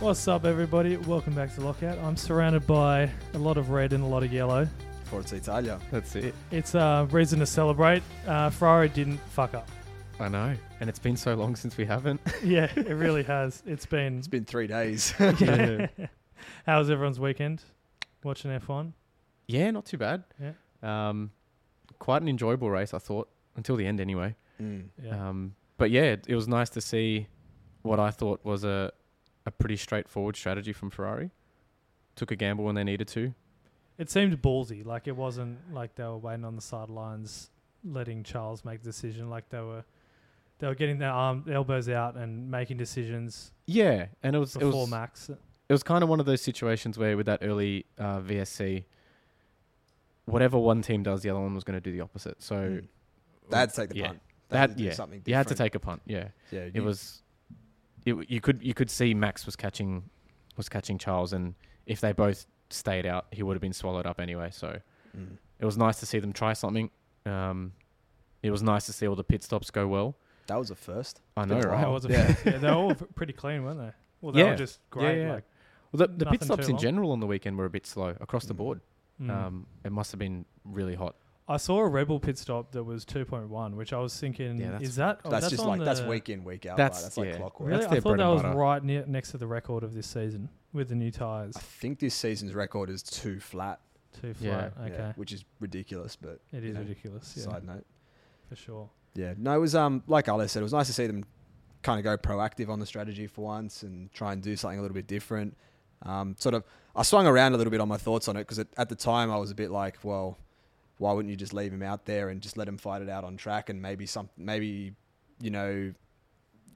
What's up, everybody? Welcome back to Lockout. I'm surrounded by a lot of red and a lot of yellow. Forza Italia. That's it. It's a reason to celebrate. Uh, Ferrari didn't fuck up. I know. And it's been so long since we haven't. Yeah, it really has. It's been. It's been three days. yeah. How was everyone's weekend? Watching F1? yeah, not too bad. Yeah. Um, quite an enjoyable race, I thought, until the end anyway. Mm. Yeah. Um, but yeah, it, it was nice to see what I thought was a, a pretty straightforward strategy from Ferrari. Took a gamble when they needed to. It seemed ballsy. Like it wasn't like they were waiting on the sidelines, letting Charles make the decision. Like they were, they were getting their arm, elbows out and making decisions Yeah, and it was it before was Max. it was kind of one of those situations where with that early uh, VSC, whatever one team does, the other one was going to do the opposite. So Mm. They had take the yeah, punt. They had- to do yeah, something you had to take a punt. Yeah. Yeah, it you- was it, you could you could see Max was catching was catching Charles and if they both stayed out he would have been swallowed up anyway so Mm. it was nice to see them try something um, it was nice to see all the pit stops go well That was a first. I know right That was a Yeah. yeah, they were all pretty clean, weren't they? Well, they Yeah. were just great. yeah. Like, well the, the pit stops in long. general on the weekend were a bit slow across the Mm. board mm. um, it must have been really hot I saw a Red Bull pit stop that was 2.1, which I was thinking, Yeah, that's- is that? oh, that's, just on like that's the- week in week out. That's- right? that's like yeah. clockwork. Really, That's I their thought bread that and was butter. right near, next to the record of this season with the new tires. I think this season's record is too flat. Too Yeah. flat. Okay, yeah, which is ridiculous. But it is you know, ridiculous. Yeah, side note. for sure. Yeah, no, it was um like Ale said, it was nice to see them kind of go proactive on the strategy for once and try and do something a little bit different. Um, sort of, I swung around a little bit on my thoughts on it because at the time I was a bit like, well, why wouldn't you just leave him out there and just let him fight it out on track and maybe some, maybe, you know,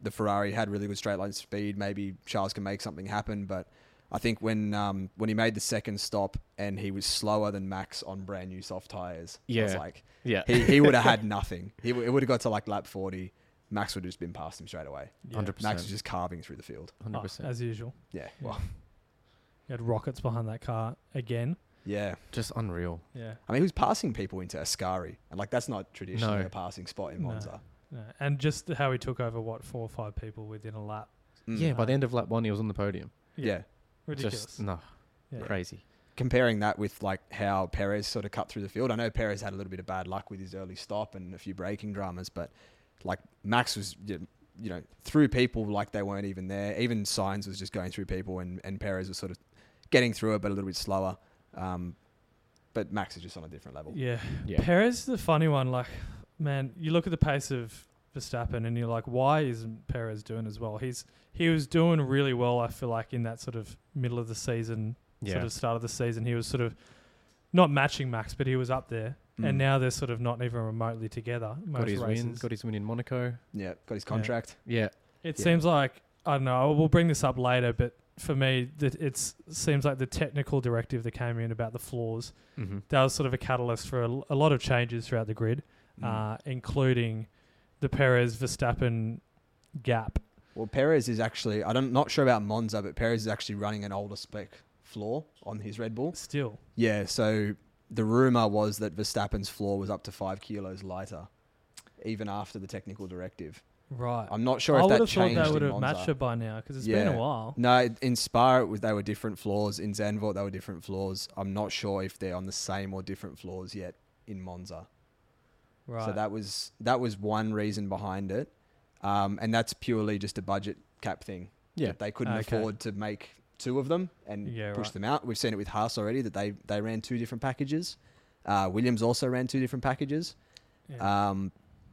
the Ferrari had really good straight line speed. Maybe Charles can make something happen, but. I think when um, when he made the second stop and he was slower than Max on brand new soft tires, I was Yeah. like, yeah he, he would have had nothing. He w- it would have got to like lap 40. Max would have just been past him straight away. Yeah. 100%. Max was just carving through the field. Oh, 100% as usual. Yeah. Yeah. Well, You had rockets behind that car again. Yeah. just unreal Yeah. I mean, he was passing people into Ascari. And like, that's not traditionally No. a passing spot in No. Monza. yeah. And just how he took over, what, four or five people within a lap. Mm. yeah by the end of lap one he was on the podium Yeah. Ridiculous. just no Yeah. crazy Comparing that with like how Perez sort of cut through the field. I know Perez had a little bit of bad luck with his early stop and a few braking dramas, but like Max was, you you know, through people like they weren't even there. Even Sainz was just going through people and, and Perez was sort of getting through it, but a little bit slower. Um, but Max is just on a different level. Yeah. yeah Perez is the funny one. Like, man, you look at the pace of Verstappen and you're like, why isn't Perez doing as well? He's he was doing really well. I feel like in that sort of middle of the season, yeah sort of start of the season, he was sort of not matching Max, but he was up there. Mm. And now they're sort of not even remotely together. Most got his races. win got his win in Monaco Yeah, got his contract. yeah It Yeah. seems like I don't know. We'll bring this up later, but for me, that it's seems like the technical directive that came in about the floors mm-hmm. that was sort of a catalyst for a, a lot of changes throughout the grid. Mm. uh, including the Perez Verstappen gap. Well, Perez is actually, I'm not sure about Monza, but Perez is actually running an older spec floor on his Red Bull. Still, Yeah, so the rumor was that Verstappen's floor was up to five kilos lighter, even after the technical directive. Right? I'm not sure I if would that have thought changed they would have matched it by now because it's been a while. No, in Spa it was they were different floors. In Zandvoort they were different floors. I'm not sure if they're on the same or different floors yet in Monza. Right. So that was that was one reason behind it, um, and that's purely just a budget cap thing. Yeah. they couldn't Okay. afford to make two of them and Yeah, push right. them out. We've seen it with Haas already that they they ran two different packages. Uh, Williams also ran two different packages. yeah. Um,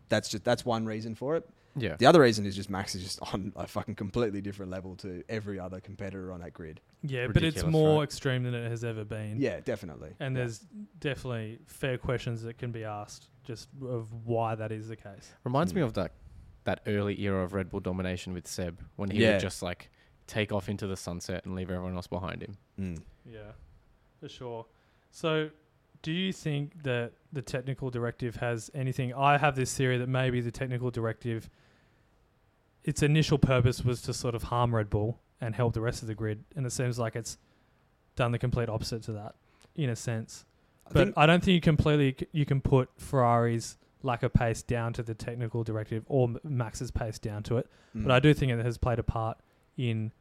that's just that's one reason for it. Yeah The other reason is just Max is just on a fucking completely different level to every other competitor on that grid. yeah, but it's more right? extreme than it has ever been. Yeah, definitely. And Yeah. there's definitely fair questions that can be asked just of why that is the case. Reminds me Mm. of that that early era of Red Bull domination with Seb when he Yeah. would just like take off into the sunset and leave everyone else behind him. Mm. Yeah, for sure. So, do you think that the technical directive has anything? I have this theory that maybe the technical directive, its initial purpose was to sort of harm Red Bull and help the rest of the grid, and it seems like it's done the complete opposite to that, in a sense. I But I don't think you completely c- you can put Ferrari's lack of pace down to the technical directive or M- Max's pace down to it. mm. But I do think it has played a part in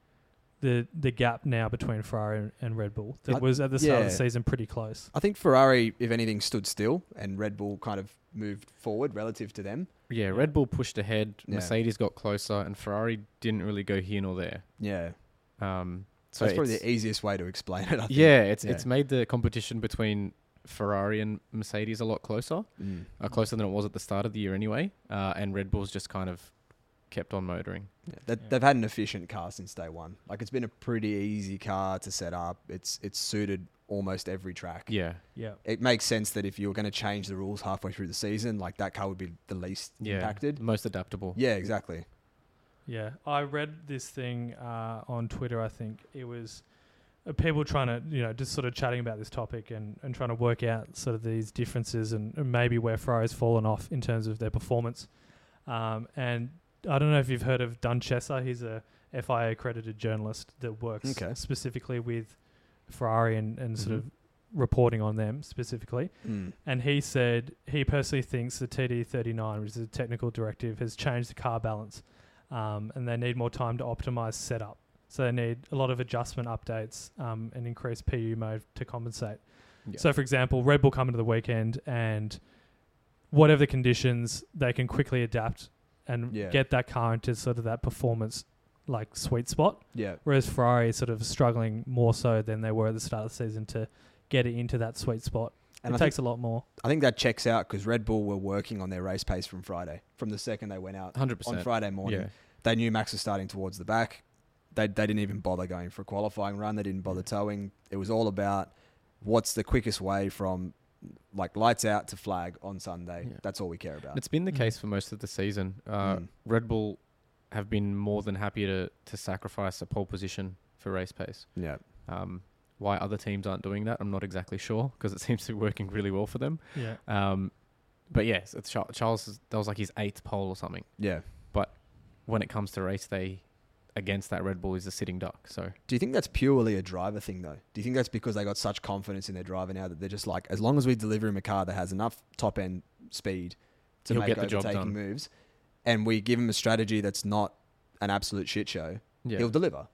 the the gap now between Ferrari and, and Red Bull that I- was at the start of the season pretty close. I think Ferrari, if anything, stood still, and Red Bull kind of moved forward relative to them. Yeah, Red Bull pushed ahead. Yeah. Mercedes got closer, and Ferrari didn't really go here nor there. Yeah, Um, so so that's probably it's- the easiest way to explain it. I think. yeah, it's Yeah. it's made the competition between Ferrari and Mercedes a lot closer, Mm. uh, closer than it was at the start of the year anyway. Uh, and Red Bull's just kind of kept on motoring. Yeah, they, Yeah. They've had an efficient car since day one. Like it's been a pretty easy car to set up. It's it's suited almost every track. Yeah, Yeah. It makes sense that if you were going to change the rules halfway through the season, like that car would be the least yeah, impacted. most adaptable. Yeah, exactly. Yeah, I read this thing uh, on Twitter. I think it was uh, people trying to, you know, just sort of chatting about this topic and, and trying to work out sort of these differences and, and maybe where Ferrari's fallen off in terms of their performance. Um, and I don't know if you've heard of Dunchessa. He's a FIA accredited journalist that works Okay. specifically with Ferrari and, and sort Mhm. of reporting on them specifically. Mm. And he said he personally thinks the TD39, which is a technical directive, has changed the car balance, um, and they need more time to optimize setup. So they need a lot of adjustment updates um, and increased PU mode to compensate. Yeah. So, for example, Red Bull come into the weekend and whatever the conditions, they can quickly adapt and Yeah. get that car into sort of that performance like sweet spot. Yeah. Whereas Ferrari is sort of struggling more so than they were at the start of the season to get it into that sweet spot. And it I think, takes a lot more. I think that checks out because Red Bull were working on their race pace from Friday. From the second they went out 100%. on. Friday morning, Yeah, they knew Max was starting towards the back. They they didn't even bother going for a qualifying run. They didn't bother towing. It was all about what's the quickest way from like lights out to flag on Sunday. Yeah. That's all we care about. it's been the Mm. case for most of the season. Uh, Mm. Red Bull have been more than happy to to sacrifice a pole position for race pace. yeah. Um, why other teams aren't doing that, I'm not exactly sure because it seems to be working really well for them. Yeah. Um, but yes, it's Charles. That was like his eighth pole or something. Yeah. But when it comes to race day, against that Red Bull is a sitting duck. So Do you think that's purely a driver thing though? Do you think that's because they got such confidence in their driver now that they're just like, as long as we deliver him a car that has enough top end speed to He'll make get the job overtaking done. moves, and we give him a strategy that's not an absolute shit show, yeah, he'll deliver.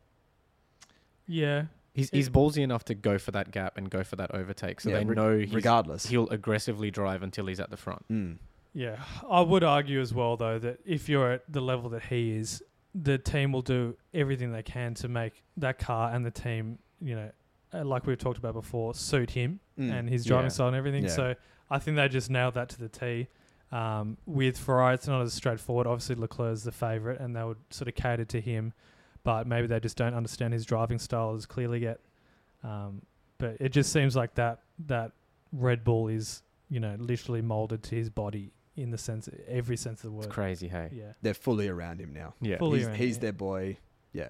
Yeah. he's he's ballsy enough to go for that gap and go for that overtake. So Yeah, they re- know he's, regardless. he'll aggressively drive until he's at the front. Mm. Yeah. I would argue as well, though, that if you're at the level that he is, the team will do everything they can to make that car and the team, you know, uh, like we've talked about before, suit him Mm. and his driving Yeah. style and everything. Yeah. So I think they just nailed that to the T. Um, with Ferrari, it's not as straightforward. Obviously, Leclerc's the favourite, and they would sort of cater to him, but maybe they just don't understand his driving style as clearly yet. Um, but it just seems like that that Red Bull is, you know, literally molded to his body in the sense, every sense of the word. It's word. crazy, hey. Yeah. They're fully around him now. Yeah. Fully he's around, he's yeah. their boy. Yeah.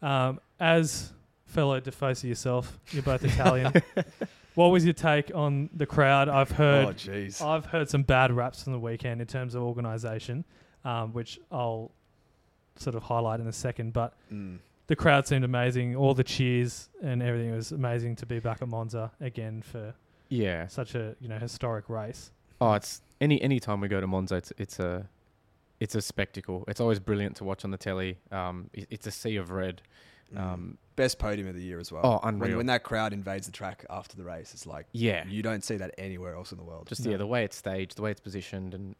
Um, as fellow tifosi yourself, you're both Italian. what was your take on the crowd? I've heard oh jeez. I've heard some bad raps from the weekend in terms of organisation, um, which I'll sort of highlight in a second. But Mm. the crowd seemed amazing. All the cheers and everything it was amazing to be back at Monza again for Yeah. such a you know historic race. Oh, it's any any time we go to Monza, it's it's a it's a spectacle. It's always brilliant to watch on the telly. Um, it- it's a sea of red. Mm. Um, Best podium of the year as well. oh, when, unreal. when that crowd invades the track after the race, it's like yeah, you don't see that anywhere else in the world. just No. yeah, the way it's staged, the way it's positioned, and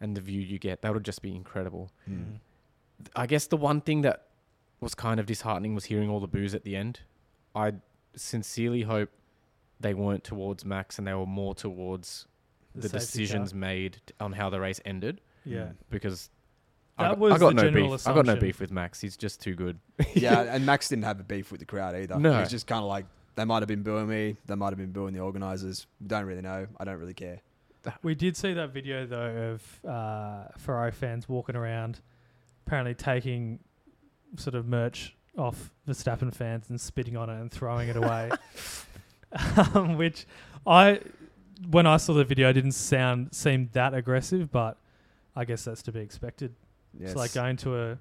and the view you get, that would just be incredible. Mm. I guess the one thing that was kind of disheartening was hearing all the boos at the end. I sincerely hope they weren't towards Max and they were more towards The the, decisions car. made on how the race ended. Yeah. Mm. Because That I got, was I got the no general beef. I got no beef with Max. He's just too good. yeah, and Max didn't have a beef with the crowd either. No. He was just kind of like, they might have been booing me. They might have been booing the organisers. Don't really know. I don't really care. We did see that video though of uh, Ferrari fans walking around, apparently taking sort of merch off Verstappen fans and spitting on it and throwing it away. um, which I, when I saw the video, it didn't sound seem that aggressive, but I guess that's to be expected. Yes. It's like going to a,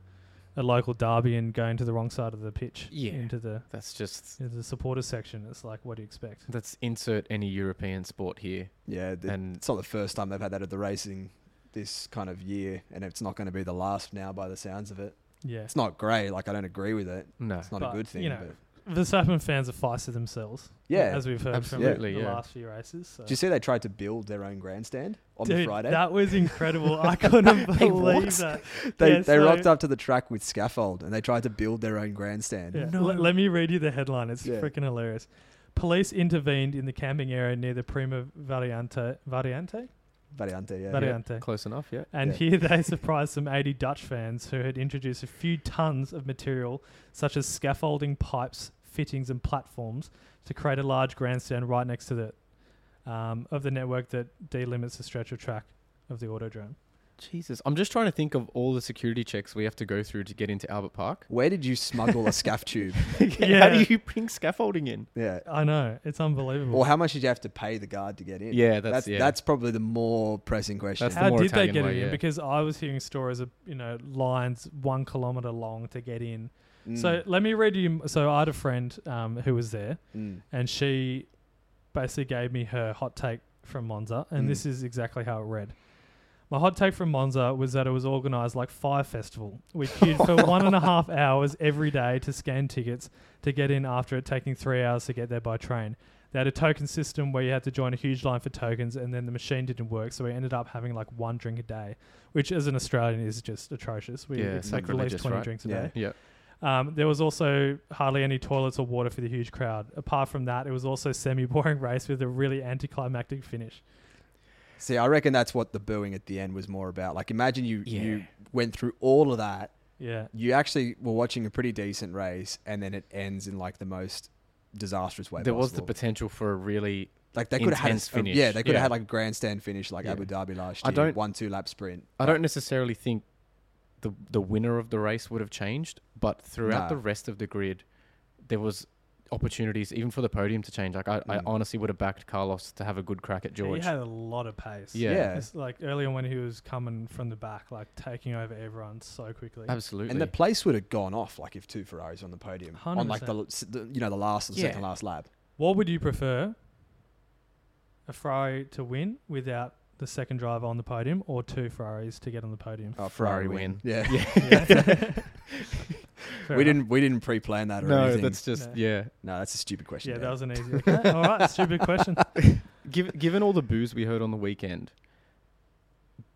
a local derby and going to the wrong side of the pitch Yeah. into the That's just into the supporters section. It's like, what do you expect? let's insert any European sport here. yeah, the, and it's not the first time they've had that at the racing this kind of year, and it's not going to be the last now by the sounds of it. Yeah. It's not great. Like I don't agree with it. No. It's not But, a good thing. you know, but Verstappen fans are feisty themselves. Yeah, As we've heard absolutely, from the yeah. last few races. So. Did you see they tried to build their own grandstand on Dude, the Friday? That was incredible. I couldn't believe what? that. they yeah, they so- rocked up to the track with scaffold and they tried to build their own grandstand. Yeah. No. L- let me read you the headline. It's Yeah. freaking hilarious. Police intervened in the camping area near the Prima Variante, Variante, Variante, yeah. Variante, Close enough, yeah. and Yeah. here they surprised some 80 Dutch fans who had introduced a few tons of material, such as scaffolding, pipes, fittings, and platforms, to create a large grandstand right next to the um, of the network that delimits the stretch of track of the autodrome. Jesus. I'm just trying to think of all the security checks we have to go through to get into Albert Park. Where did you smuggle a scaff tube? How do you bring scaffolding in? Yeah. I know it's unbelievable. Or how much did you have to pay the guard to get in? Yeah, that's, that's yeah. that's probably the more pressing question. That's the How more did they get way, in? yeah. Because I was hearing stories of you know lines one kilometer long to get in. Mm, So let me read you. So I had a friend um, who was there, mm. and she basically gave me her hot take from Monza, and Mm. this is exactly how it read. My hot take from Monza was that it was organised like Fyre Festival. We queued for one and a half hours every day to scan tickets to get in after it taking three hours to get there by train. They had a token system where you had to join a huge line for tokens, and then the machine didn't work, so we ended up having like one drink a day, which as an Australian is just atrocious. We Yeah, it's like at least twenty right? drinks a Yeah. day. Yeah. Um, there was also hardly any toilets or water for the huge crowd. Apart from that, it was also semi-boring race with a really anticlimactic finish. See, I reckon that's what the booing at the end was more about. Like, imagine you you went through all of that. Yeah, You actually were watching a pretty decent race, and then it ends in like the most disastrous way. There was the potential for a really. like they could have had a, intense a- finish, yeah, they could have had like a grandstand finish like Yeah. Abu Dhabi last year. I year, don't- one two lap sprint. I don't necessarily think the the winner of the race would have changed, but throughout Nah. the rest of the grid, there was opportunities even for the podium to change. Like I, I Mm. honestly would have backed Carlos to have a good crack at George. he had a lot of pace. Yeah. Yeah. It's like earlier when he was coming from the back, like taking over everyone so quickly. Absolutely. And the place would have gone off like if two Ferraris on the podium on like the, 100%. l- s- the you know the last or the Yeah. second last lap. What would you prefer? A Ferrari to win without the second driver on the podium, or two Ferraris to get on the podium? Oh, Ferrari win. Yeah, yeah. Fair we enough. didn't we didn't pre-plan that or no, anything. that's just No. yeah. no, that's a stupid question. Yeah, Dan. that was an easy. Okay, all right, stupid question. Given given all the booze we heard on the weekend,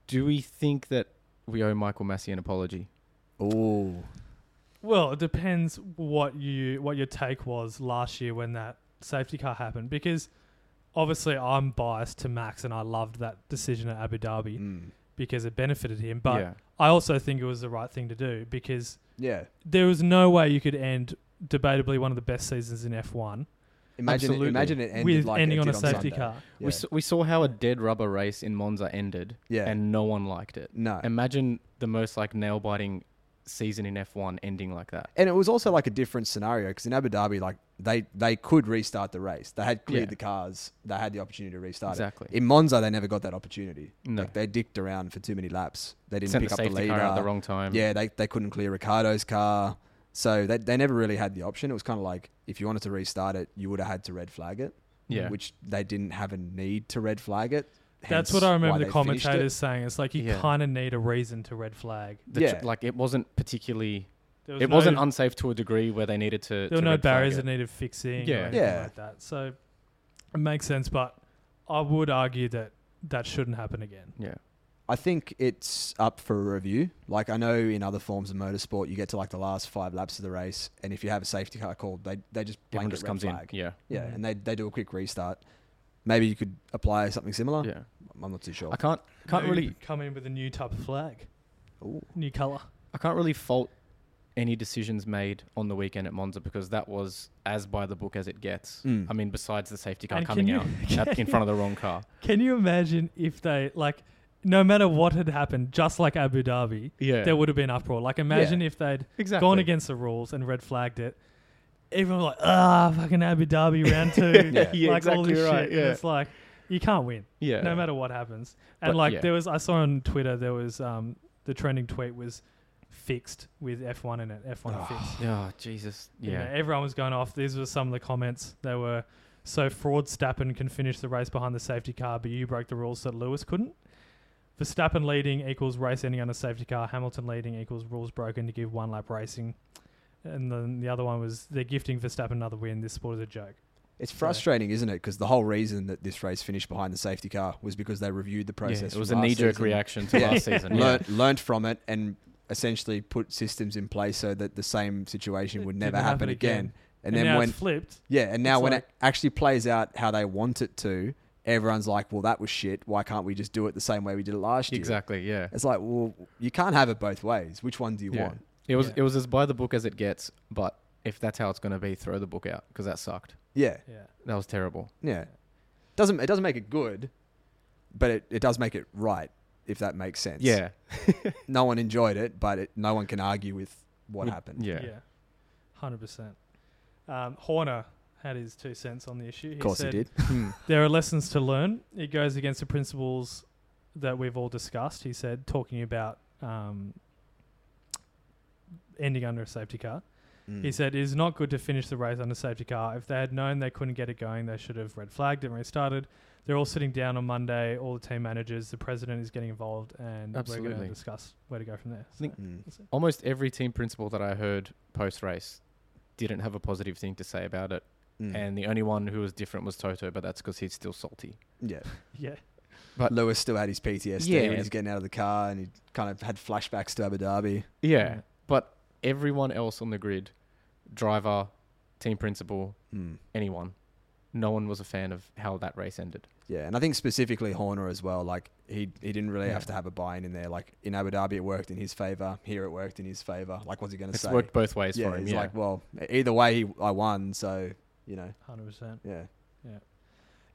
do we think that we owe Michael Masi an apology? Oh, Well, it depends what you what your take was last year when that safety car happened because obviously I'm biased to Max and I loved that decision at Abu Dhabi mm. because it benefited him, but yeah. I also think it was the right thing to do because yeah. there was no way you could end debatably one of the best seasons in F1 Imagine it, Absolutely. imagine it ended with like ending it on a did safety Sunday. car. Yeah. We, saw, we saw how a dead rubber race in Monza ended, yeah. and no one liked it. no. Imagine the most like nail biting season in F1 ending like that. And it was also like a different scenario because in Abu Dhabi, like they they could restart the race. They had cleared Yeah. the cars. They had the opportunity to restart Exactly. it. In Monza, they never got that opportunity. No. Like they dicked around for too many laps. They didn't Sent pick the up the leader. car at the wrong time. Yeah, they they couldn't clear Ricciardo's car. So they they never really had the option. It was kind of like if you wanted to restart it, you would have had to red flag it. Yeah. Which they didn't have a need to red flag it. That's what I remember the they finished it. commentators saying. It's like you Yeah. kind of need a reason to red flag. The tr- Yeah. like it wasn't particularly. Was It no, wasn't unsafe to a degree where they needed to. there to were no barriers it. that needed fixing Yeah. or anything Yeah. like that. So it makes sense, but I would argue that that shouldn't happen again. Yeah. I think it's up for a review. Like I know in other forms of motorsport, you get to like the last five laps of the race, and if you have a safety car called, they they just Everyone blanket just red comes flag. in. Yeah. Yeah, Mhm. and they they do a quick restart. Maybe you could apply something similar. Yeah. I'm not too sure. I can't can't Maybe really come in with a new type of flag, Ooh. new color. I can't really fault any decisions made on the weekend at Monza because that was as by the book as it gets. Mm. I mean, besides the safety car And can coming you- out at, in front of the wrong car. Can you imagine if they like, no matter what had happened, just like Abu Dhabi, Yeah. there would have been uproar. Like imagine if they'd exactly. gone against the rules and red flagged it. Everyone was like, ah, fucking Abu Dhabi round two. Yeah. Yeah, like all exactly this right, shit. yeah. It's like you can't win, Yeah. no matter what happens. And But, like yeah. there was, I saw on Twitter there was um the trending tweet was fixed with F1 in it. F1 Oh. fixed. Oh Jesus. You know, Yeah. everyone was going off. These were some of the comments. They were so fraud Stappen can finish the race behind the safety car, but you broke the rules that Lewis couldn't. Verstappen leading equals race ending on a safety car. Hamilton leading equals rules broken to give one lap racing. And then the other one was they're gifting Verstappen another win. This sport is a joke. It's frustrating, isn't it? Because the whole reason that this race finished behind the safety car was because they reviewed the Yeah, process. it was a knee jerk season, reaction to last season. Yeah. Learned, learned from it and essentially put systems in place so that the same situation would didn't never happen, happen again. again. And, And, then now when it's flipped. yeah, and now when like- it actually plays out how they want it to, everyone's like, "Well, that was shit. Why can't we just do it the same way we did it last year?" Exactly. Yeah. It's like, well, you can't have it both ways. Which one do you Yeah. want? It was Yeah. it was as by the book as it gets, but if that's how it's going to be, throw the book out because that sucked. Yeah, Yeah. That was terrible. yeah. Doesn't it doesn't make it good, but it, it does make it right if that makes sense. Yeah. no one enjoyed it, but it, no one can argue with what With- happened. Yeah. Yeah. Hundred percent. Um, Horner had his two cents on the issue. Of course said, he did. Hmm. There are lessons to learn. It goes against the principles that we've all discussed. He said, talking about um, ending under a safety car. Mm. He said, It is not good to finish the race under safety car. If they had known they couldn't get it going, they should have red flagged and restarted. They're all sitting down on Monday, all the team managers, the president is getting involved, and we're going to discuss where to go from there. I think- So, Mm. Almost every team principal that I heard post race didn't have a positive thing to say about it, Mm. and the only one who was different was Toto, but that's because he's still salty. yeah, yeah. But- Lewis still had his PTSD Yeah. when he's getting out of the car, and he kind of had flashbacks to Abu Dhabi. Yeah, Yeah. But everyone else on the grid, driver, team principal, Mm. anyone, no one was a fan of how that race ended. Yeah, and I think specifically Horner as well. Like he he didn't really Yeah. have to have a buy-in in there. Like in Abu Dhabi, it worked in his favor. Here, it worked in his favor. Like, what's he going to It's say? worked both ways yeah, for him. he's Yeah, like, well, either way, he, I won. So you know, 100%. yeah. Yeah.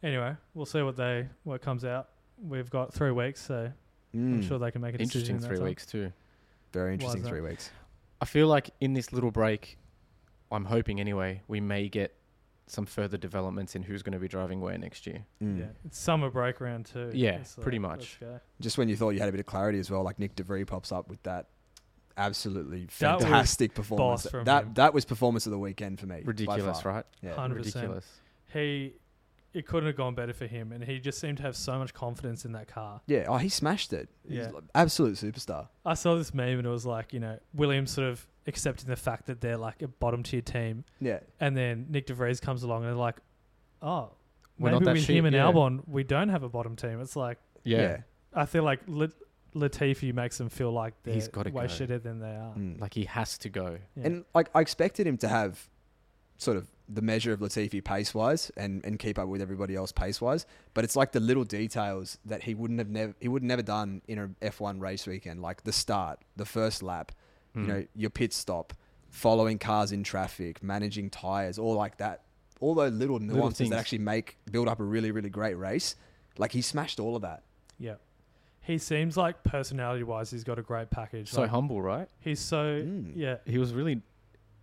Anyway, we'll see what they what comes out. We've got three weeks, so I'm Mm. sure they can make a decision. interesting in that three time. weeks too. Very interesting is that? three weeks. I feel like in this little break, I'm hoping anyway, we may get some further developments in who's going to be driving where next year. Mm. Yeah, it's summer break round two. Yeah, It's pretty much. Just when you thought you had a bit of clarity as well, like Nyck de Vries pops up with that absolutely That fantastic performance. that him. that was performance of the weekend for me. Ridiculous, right? Yeah. 100%. Ridiculous. He, it couldn't have gone better for him, and he just seemed to have so much confidence in that car. Yeah. Oh, he smashed it. He's Yeah. like absolute superstar. I saw this meme, and it was like, you know, Williams sort of accepting the fact that they're like a bottom tier team, Yeah. and then Nyck de Vries comes along, and they're like, oh, We're not maybe that with shit, him and yeah. Albon, we don't have a bottom team. It's like Yeah. I feel like Lat- Latifi makes them feel like they're He's gotta way go. shitter than they are. Mm. Like he has to go. Yeah. And like I expected him to have sort of the measure of Latifi pace wise and, and keep up with everybody else pace wise. But it's like the little details that he wouldn't have never he would have never done in a F one race weekend, like the start, the first lap, Mm. you know, your pit stop, following cars in traffic, managing tires, all like that. All those little nuances things. that actually make build up a really, really great race. Like he smashed all of that. yeah. He seems like personality wise, he's got a great package. so Like, humble, right? he's so Mm. yeah. He was really.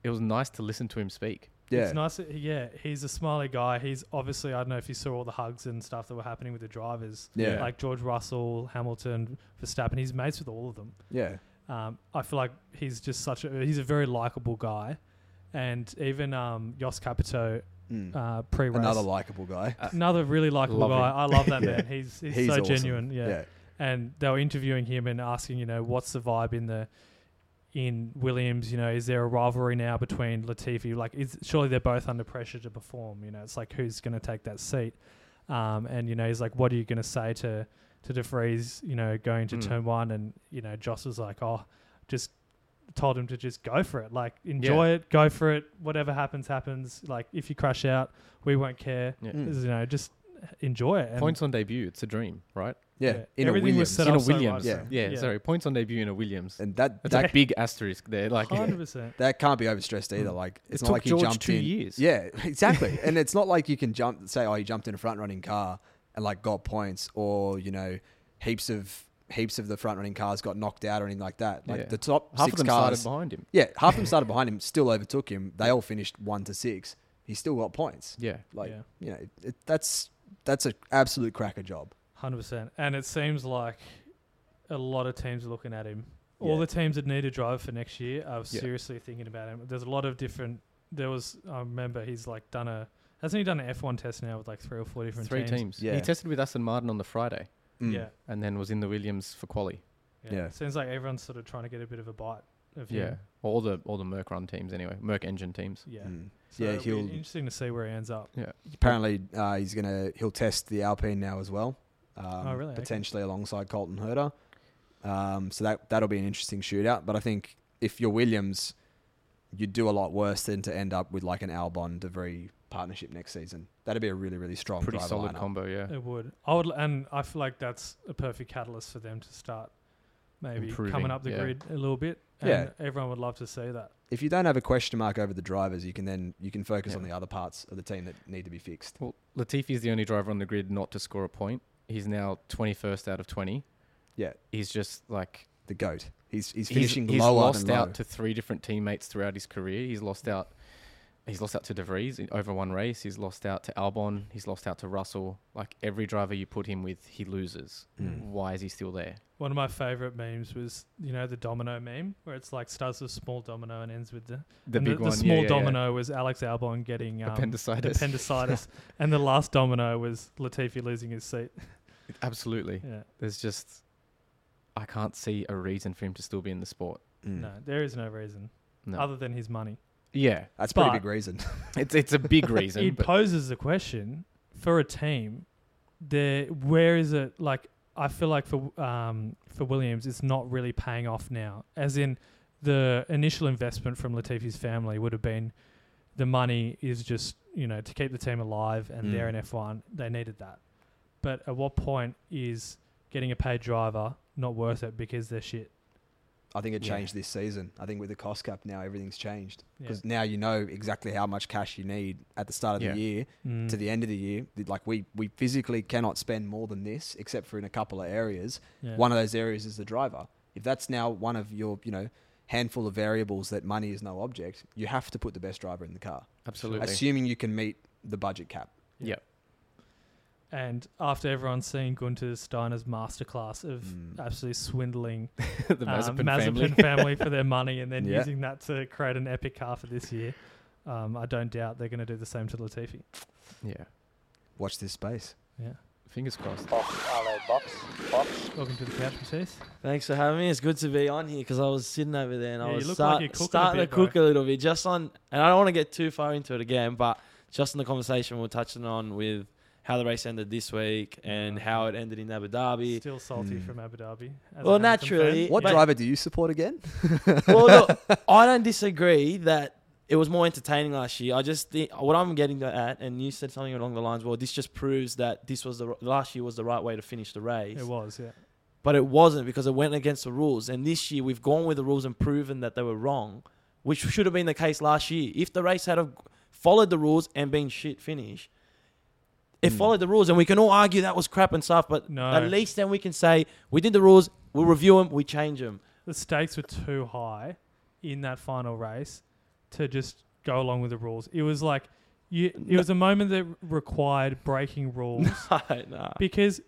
It was nice to listen to him speak. Yeah. It's nice. that- Yeah, he's a smiley guy. He's obviously I don't know if you saw all the hugs and stuff that were happening with the drivers, Yeah. like George Russell, Hamilton, Verstappen. He's mates with all of them. yeah. Um, I feel like he's just such a he's a very likable guy, and even um, Jost Capito Mm. uh, pre-race, Another likable guy. another really likable guy. him. I love that Yeah. man. He's he's, He's so awesome. genuine. Yeah. yeah. and they were interviewing him and asking, you know, what's the vibe in the in Williams? You know, is there a rivalry now between Latifi? Like, is surely they're both under pressure to perform? You know, it's like who's going to take that seat? Um, and you know, he's like, what are you going to say to to De Vries? You know, going to Mm. turn one, and you know, Jost was like, oh, just told him to just go for it. Like, enjoy it, go for it. Whatever happens, happens. Like, if you crash out, we won't care. Yeah. Mm. You know, just enjoy it. And Points on debut. It's a dream, right? Yeah. yeah, In a everything was Williams. set In a so Williams. right, Yeah. so- Yeah, Sorry, points on debut in a Williams. And that That's that a big asterisk there. Like, hundred percent. that can't be overstressed either. Like it it's took not like he George jumped two in. years. Yeah, exactly. and it's not like you can jump say, oh, he jumped in a front running car and like got points, or you know, heaps of heaps of the front running cars got knocked out or anything like that. Like Yeah. the top half six of them cars, started behind him. yeah, half of them started behind him, still overtook him. They all finished one to six. He still got points. Yeah, Like yeah. you know, it, that's that's an absolute cracker job. Hundred percent, and it seems like a lot of teams are looking at him. All Yeah. the teams that need a driver for next year are Yeah. seriously thinking about him. There's a lot of different. There was I remember he's like done a hasn't he done an F1 test now with like three or four different three teams? teams. Yeah. He tested with Aston Martin on the Friday. Mm. Yeah. and then was in the Williams for quali. yeah. Yeah. Seems like everyone's sort of trying to get a bit of a bite of Yeah, him. all the all the Merc run teams anyway, Merc engine teams. Yeah. Mm. So yeah, it'll be he'll interesting to see where he ends up. Yeah. apparently uh, he's gonna he'll test the Alpine now as well. Um, Oh, really? Okay. Potentially alongside Colton Herta. Um, so that that'll be an interesting shootout. But I think if you're Williams, you'd do a lot worse than to end up with like an Albon DeVries partnership next season. That'd be a really really strong Pretty solid lineup. combo, yeah. It would. I would, and I feel like that's a perfect catalyst for them to start maybe Improving, coming up the yeah. grid a little bit. And Yeah. everyone would love to see that. If you don't have a question mark over the drivers, you can then you can focus Yeah. on the other parts of the team that need to be fixed. Well, Latifi is the only driver on the grid not to score a point. He's now 21st out of 20. Yeah. He's just like The goat. He's he's he's, finishing he's lower lost than out low. to three different teammates throughout his career. He's lost out. He's lost out to De Vries over one race. He's lost out to Albon. He's lost out to Russell. Like every driver you put him with, he loses. Mm. Why is he still there? One of my favorite memes was, you know, the domino meme where it's like starts with a small domino and ends with the The big the, one. the small yeah, yeah. domino was Alex Albon getting um, Appendicitis. appendicitis, and the last domino was Latifi losing his seat. Absolutely. Yeah, There's just, I can't see a reason for him to still be in the sport. Mm. no, there is no reason No. other than his money. yeah, That's a pretty big reason. it's it's a big reason. it poses the question for a team. There, where is it? Like, I feel like for um for Williams, it's not really paying off now. As in, the initial investment from Latifi's family would have been the money is just you know to keep the team alive, and they're Mm. in F1. They needed that. But at what point is getting a paid driver not worth it because they're shit? I think it Yeah. changed this season. I think with the cost cap now, everything's changed Yeah. because now you know exactly how much cash you need at the start of Yeah. the year Mm. to the end of the year. Like we we physically cannot spend more than this, except for in a couple of areas. Yeah. One of those areas is the driver. If that's now one of your you know handful of variables that money is no object, you have to put the best driver in the car, absolutely. assuming you can meet the budget cap. yeah. And after everyone's seen Gunter Steiner's masterclass of Mm. absolutely swindling the um, Mazepin Mazepin family. family for their money and then Yeah. using that to create an epic car for this year, um, I don't doubt they're going to do the same to Latifi. yeah. Watch this space. Yeah. Fingers crossed. Box, box, box. Welcome to the couch, Matisse. Thanks for having me. It's good to be on here because I was sitting over there and Yeah, I was look start, like you're cooking a starting bit, to cook bro. a little bit just on, and I don't want to get too far into it again, but just in the conversation we we're touching on with how the race ended this week and Okay. how it ended in Abu Dhabi. Still salty Mm. from Abu Dhabi. Well, naturally- fan. What But- driver do you support again? well, look, I don't disagree that it was more entertaining last year. I just think what I'm getting at, and you said something along the lines, well, this just proves that this was the last year was the right way to finish the race. It was, yeah. but it wasn't because it went against the rules. And this year we've gone with the rules and proven that they were wrong, which should have been the case last year. If the race had have followed the rules and been shit finish, it Mm. followed the rules, and we can all argue that was crap and stuff. But No. at least then we can say we did the rules, we'll review them, we change them. The stakes were too high in that final race to just go along with the rules. It was like you. It No. was a moment that required breaking rules. nah. Because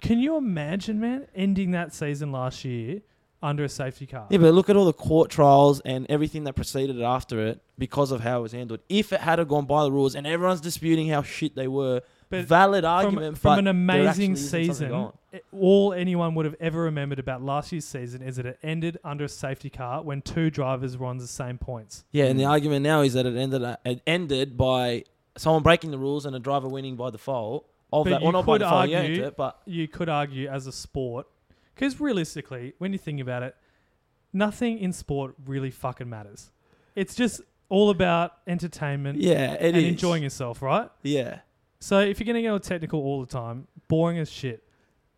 can you imagine, man, ending that season last year under a safety car? Yeah, but look at all the court trials and everything that preceded it after it because of how it was handled. If it had gone by the rules, and everyone's disputing how shit they were, But valid from, argument. from but an amazing actually isn't something season, it- all anyone would have ever remembered about last year's season is that it ended under a safety car when two drivers were on the same points. Yeah, and the argument now is that it ended uh, it ended by someone breaking the rules and a driver winning by default. Of But that, you well, not by could default, argue- it, but You could argue as a sport, because realistically, when you think about it, nothing in sport really fucking matters. It's just all about entertainment yeah, and is enjoying yourself, right? Yeah, So if you're going to go technical all the time, boring as shit.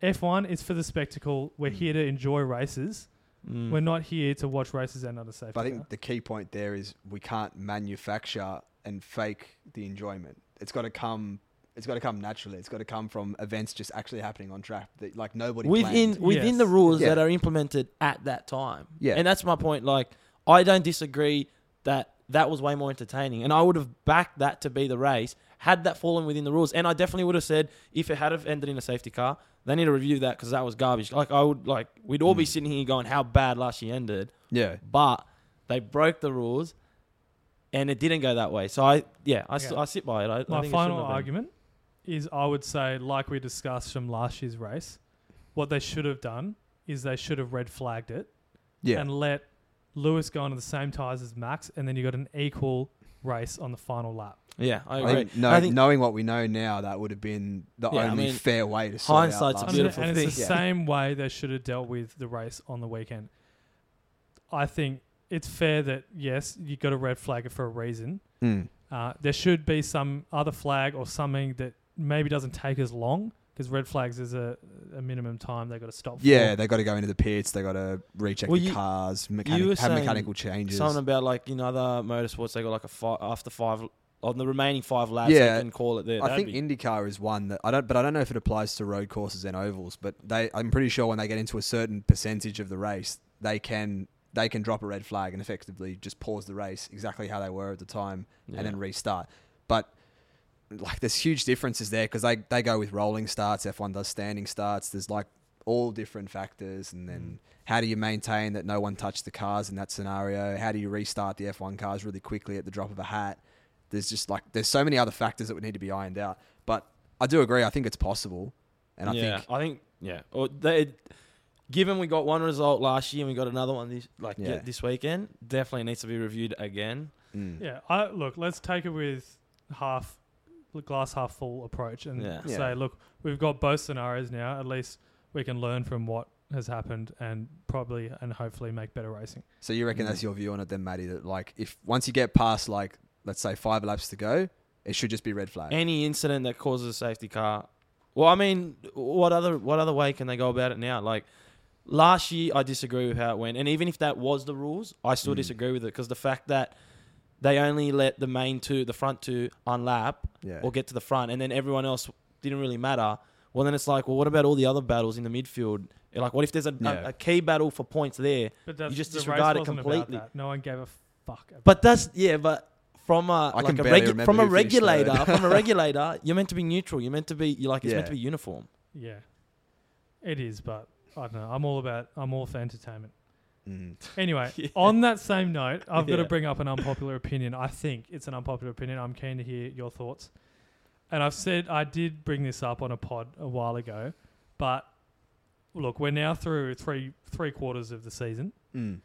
F1 is for the spectacle. We're Mm. here to enjoy races. Mm. We're not here to watch races and under safety. But I car. think the key point there is we can't manufacture and fake the enjoyment. It's got to come. It's got to come naturally. It's got to come from events just actually happening on track that like nobody within planned. within Yes. the rules Yeah. that are implemented at that time. Yeah. and that's my point. Like, I don't disagree that that was way more entertaining, and I would have backed that to be the race had that fallen within the rules. And I definitely would have said if it had have ended in a safety car, they need to review that because that was garbage. Like I would like we'd all be Mm. sitting here going how bad last year ended, Yeah, but they broke the rules. And it didn't go that way, so I yeah I, s- Okay. I sit by it. I, I My think it final shouldn't have been. argument is I would say, like we discussed from last year's race, what they should have done is they should have red flagged it Yeah. and let Lewis going onto the same tyres as Max, and then you got an equal race on the final lap. Yeah, I I agree. think, no, I think knowing what we know now, that would have been the Yeah, I only mean, fair way to sort hindsight's out a last I beautiful and it's the. Yeah. same way they should have dealt with the race on the weekend. I think it's fair that yes, you got a red flag for a reason. Mm. Uh, there should be some other flag or something that maybe doesn't take as long because red flags is a, a minimum time they got to stop. for. Yeah, they got to go into the pits. They got to recheck Well, the you- cars, mechanic, were have mechanical changes. something about like in other motorsports, they got like a five after five on the remaining five laps. Yeah, they can call it there. I That'd think be- IndyCar is one that I don't, but I don't know if it applies to road courses and ovals. But they, I'm pretty sure when they get into a certain percentage of the race, they can they can drop a red flag and effectively just pause the race exactly how they were at the time Yeah. and then restart. But like, there's huge differences there because they they go with rolling starts. F1 does standing starts. There's like all different factors, and then how do you maintain that no one touched the cars in that scenario? How do you restart the F1 cars really quickly at the drop of a hat? There's just like there's so many other factors that would need to be ironed out. But I do agree. I think it's possible, and I yeah, think I think yeah. Or they, given we got one result last year and we got another one this like Yeah. yeah, this weekend, definitely needs to be reviewed again. mm, Yeah, I look. Let's take it with half glass half full approach and Yeah. Yeah. say, look, we've got both scenarios now. At least we can learn from what has happened and probably and hopefully make better racing. So you reckon that's your view on it, then, Matty? That like if once you get past like let's say five laps to go, it should just be red flag. Any incident that causes a safety car. Well, I mean, what other what other way can they go about it now? Like last year, I disagree with how it went, and even if that was the rules, I still Mm. disagree with it because the fact that they only let the main two, the front two, unlap yeah. or get to the front, and then everyone else didn't really matter. Well, then it's like, well, what about all the other battles in the midfield? Like, what if there's a, Yeah. a, a key battle for points there? But that's, just the race disregard it wasn't about completely. that. No one gave a fuck. About But that's yeah, but from a I like a barely regu- from a regulator, from a regulator, you're meant to be neutral. You're meant to be you like it's meant to be uniform. yeah, it is. But I don't know. I'm all about. I'm all for entertainment. Mm. Anyway, Yeah. on that same note, I've got to bring up an unpopular opinion. I think it's an unpopular opinion. I'm keen to hear your thoughts. And I've said I did bring this up on a pod a while ago, but look, we're now through three three quarters of the season, Mm.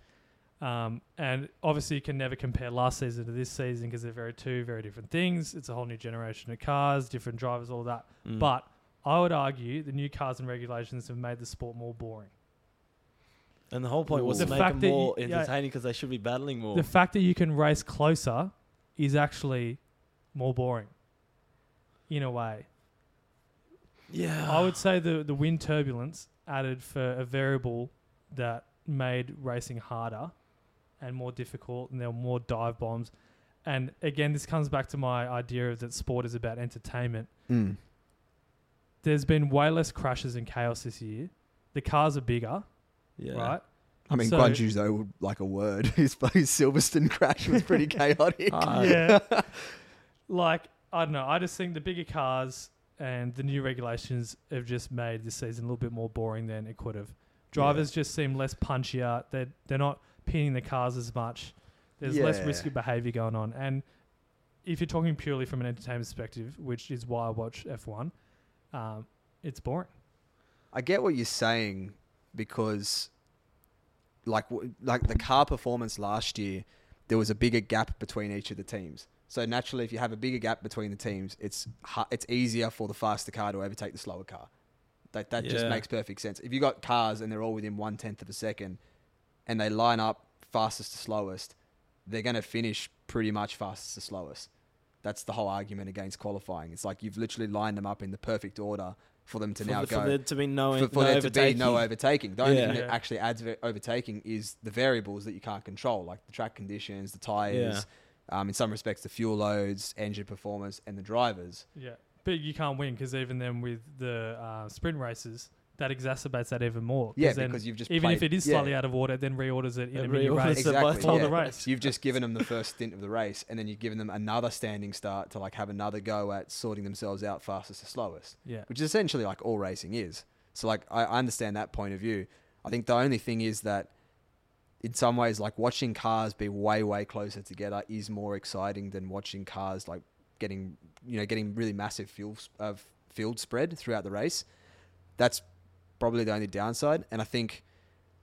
um, and obviously you can never compare last season to this season because they're very two very different things. It's a whole new generation of cars, different drivers, all that. Mm. But I would argue the new cars and regulations have made the sport more boring. And the whole point was The to make fact them that more you- yeah. entertaining because they should be battling more. The fact that you can race closer is actually more boring in a way. yeah, I would say the the wind turbulence added for a variable that made racing harder and more difficult, and there were more dive bombs. And again, this comes back to my idea of that sport is about entertainment. Mm. There's been way less crashes and chaos this year. The cars are bigger, yeah. right? I mean, So- Guanyu's though, like a word. His, his Silverstone crash was pretty chaotic. Ah, yeah. like I don't know. I just think the bigger cars and the new regulations have just made this season a little bit more boring than it could have. Drivers just seem less punchier. They're they're not pinning the cars as much. There's less risky behaviour going on. And if you're talking purely from an entertainment perspective, which is why I watch F1, um, it's boring. I get what you're saying because, like, like the car performance last year, there was a bigger gap between each of the teams. So naturally, if you have a bigger gap between the teams, it's it's easier for the faster car to overtake the slower car. That that just makes perfect sense. If you got cars and they're all within one tenth of a second, and they line up fastest to slowest, they're going to finish pretty much fastest to slowest. That's the whole argument against qualifying. It's like you've literally lined them up in the perfect order for them to for, now the- go for there to be no, for, for no there to be no overtaking. overtaking. The only Yeah. thing that Yeah. actually adds overtaking is the variables that you can't control, like the track conditions, the tires, um, in some respects, the fuel loads, engine performance, and the drivers. Yeah, but you can't win because even then with the uh, sprint races, that exacerbates that even more. Yeah, then because you've just even if played- it is yeah. slightly out of order, it then reorders it in It a mini reorders race. it by Exactly. yeah. the race. You've just given them the first stint of the race, and then you've given them another standing start to like have another go at sorting themselves out fastest to slowest. Yeah, which is essentially like all racing is. So like I I understand that point of view. I think the only thing is that in some ways like watching cars be way way closer together is more exciting than watching cars like getting you know getting really massive fuel s- of uh, field spread throughout the race. That's probably the only downside. And I think